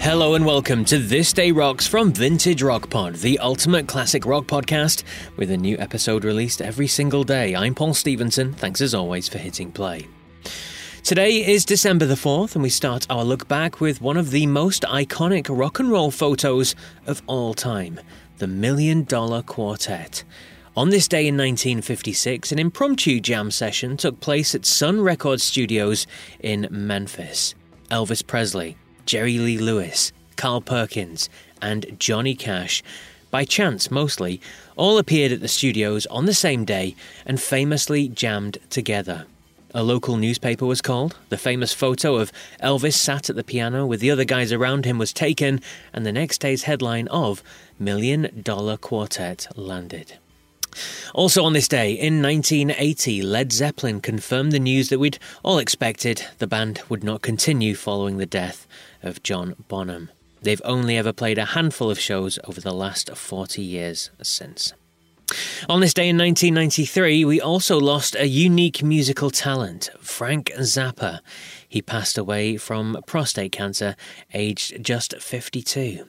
Hello and welcome to This Day Rocks from Vintage Rock Pod, the ultimate classic rock podcast, with a new episode released every single day. I'm Paul Stevenson. Thanks as always for hitting play. Today is December the 4th, and we start our look back with one of the most iconic rock and roll photos of all time the Million Dollar Quartet. On this day in 1956, an impromptu jam session took place at Sun Record Studios in Memphis. Elvis Presley, Jerry Lee Lewis, Carl Perkins, and Johnny Cash, by chance mostly, all appeared at the studios on the same day and famously jammed together. A local newspaper was called, the famous photo of Elvis sat at the piano with the other guys around him was taken, and the next day's headline of Million Dollar Quartet landed. Also on this day, in 1980, Led Zeppelin confirmed the news that we'd all expected the band would not continue following the death of John Bonham. They've only ever played a handful of shows over the last 40 years since. On this day in 1993, we also lost a unique musical talent, Frank Zappa. He passed away from prostate cancer, aged just 52.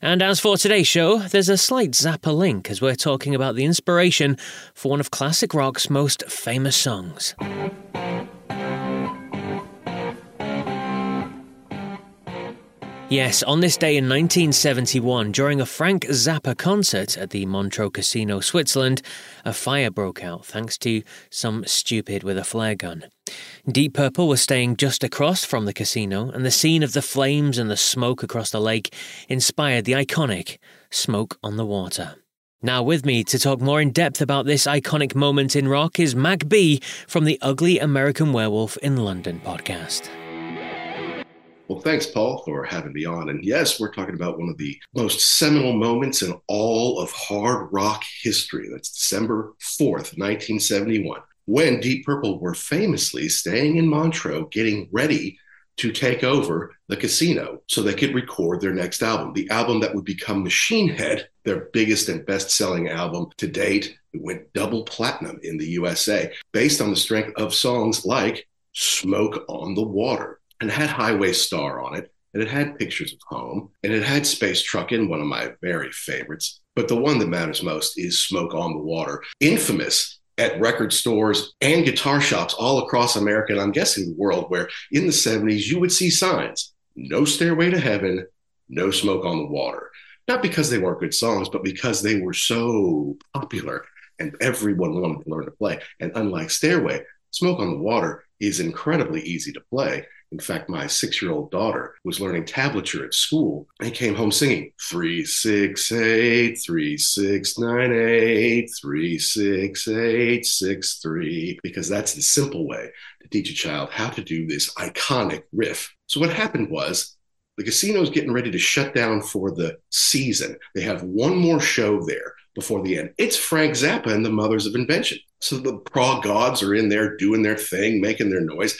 And as for today's show, there's a slight Zappa link as we're talking about the inspiration for one of classic rock's most famous songs. Yes, on this day in 1971, during a Frank Zappa concert at the Montreux Casino, Switzerland, a fire broke out thanks to some stupid with a flare gun. Deep Purple was staying just across from the casino, and the scene of the flames and the smoke across the lake inspired the iconic Smoke on the Water. Now, with me to talk more in depth about this iconic moment in rock is Mac B from the Ugly American Werewolf in London podcast. Well, thanks, Paul, for having me on. And yes, we're talking about one of the most seminal moments in all of hard rock history. That's December 4th, 1971, when Deep Purple were famously staying in Montreux getting ready to take over the casino so they could record their next album, the album that would become Machine Head, their biggest and best selling album to date. It went double platinum in the USA based on the strength of songs like Smoke on the Water and it had Highway Star on it, and it had pictures of home, and it had Space Truckin', one of my very favorites. But the one that matters most is Smoke on the Water, infamous at record stores and guitar shops all across America, and I'm guessing the world, where in the 70s you would see signs no stairway to heaven, no smoke on the water. Not because they weren't good songs, but because they were so popular and everyone wanted to learn to play. And unlike Stairway, Smoke on the Water is incredibly easy to play. In fact, my six year old daughter was learning tablature at school and came home singing three, six, eight, three, six, nine, eight, three, six, eight, six, three, because that's the simple way to teach a child how to do this iconic riff. So, what happened was the casino's getting ready to shut down for the season. They have one more show there before the end. It's Frank Zappa and the Mothers of Invention. So the prog gods are in there doing their thing, making their noise.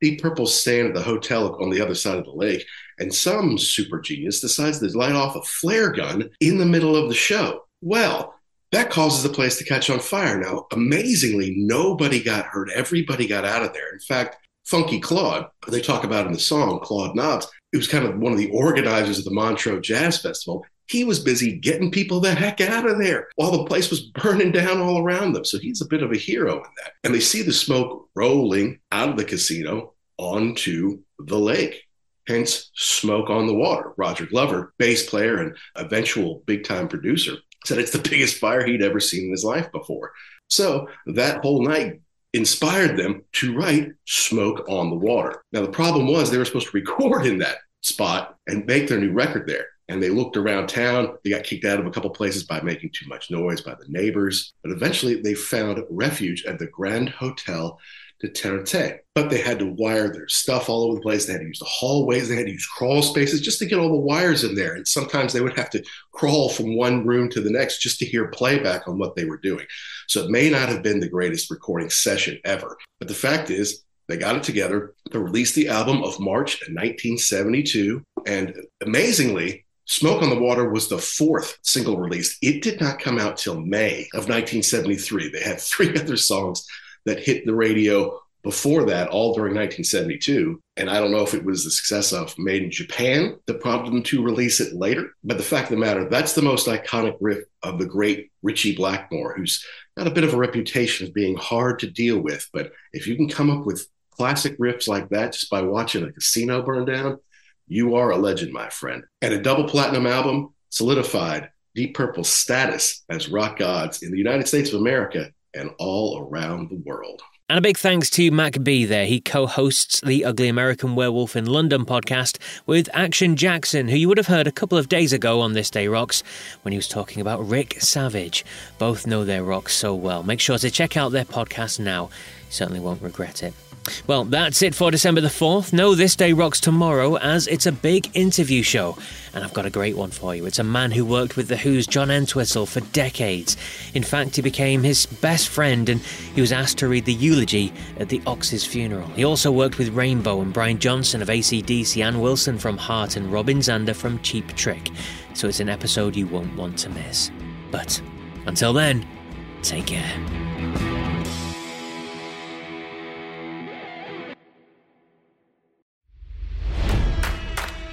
Deep purple staying at the hotel on the other side of the lake, and some super genius decides to light off a flare gun in the middle of the show. Well, that causes the place to catch on fire. Now, amazingly, nobody got hurt. Everybody got out of there. In fact, Funky Claude, they talk about in the song Claude Nobs, it was kind of one of the organizers of the Montreux Jazz Festival. He was busy getting people the heck out of there while the place was burning down all around them. So he's a bit of a hero in that. And they see the smoke rolling out of the casino onto the lake. Hence, smoke on the water. Roger Glover, bass player and eventual big time producer, said it's the biggest fire he'd ever seen in his life before. So that whole night inspired them to write Smoke on the Water. Now, the problem was they were supposed to record in that spot and make their new record there and they looked around town. They got kicked out of a couple places by making too much noise by the neighbors. But eventually they found refuge at the Grand Hotel Territet. But they had to wire their stuff all over the place. They had to use the hallways. They had to use crawl spaces just to get all the wires in there. And sometimes they would have to crawl from one room to the next just to hear playback on what they were doing. So it may not have been the greatest recording session ever. But the fact is, they got it together to release the album of March 1972. And amazingly, Smoke on the Water was the fourth single released. It did not come out till May of 1973. They had three other songs that hit the radio before that, all during 1972. And I don't know if it was the success of Made in Japan that prompted them to release it later. But the fact of the matter, that's the most iconic riff of the great Ritchie Blackmore, who's got a bit of a reputation of being hard to deal with. But if you can come up with classic riffs like that just by watching a casino burn down, you are a legend, my friend. And a double platinum album solidified Deep Purple's status as rock gods in the United States of America and all around the world. And a big thanks to Mac B there. He co hosts the Ugly American Werewolf in London podcast with Action Jackson, who you would have heard a couple of days ago on This Day Rocks when he was talking about Rick Savage. Both know their rock so well. Make sure to check out their podcast now. Certainly won't regret it. Well, that's it for December the 4th. No, this day rocks tomorrow as it's a big interview show. And I've got a great one for you. It's a man who worked with The Who's John Entwistle for decades. In fact, he became his best friend and he was asked to read the eulogy at the Ox's funeral. He also worked with Rainbow and Brian Johnson of ACDC, Ann Wilson from Heart, and Robin Zander from Cheap Trick. So it's an episode you won't want to miss. But until then, take care.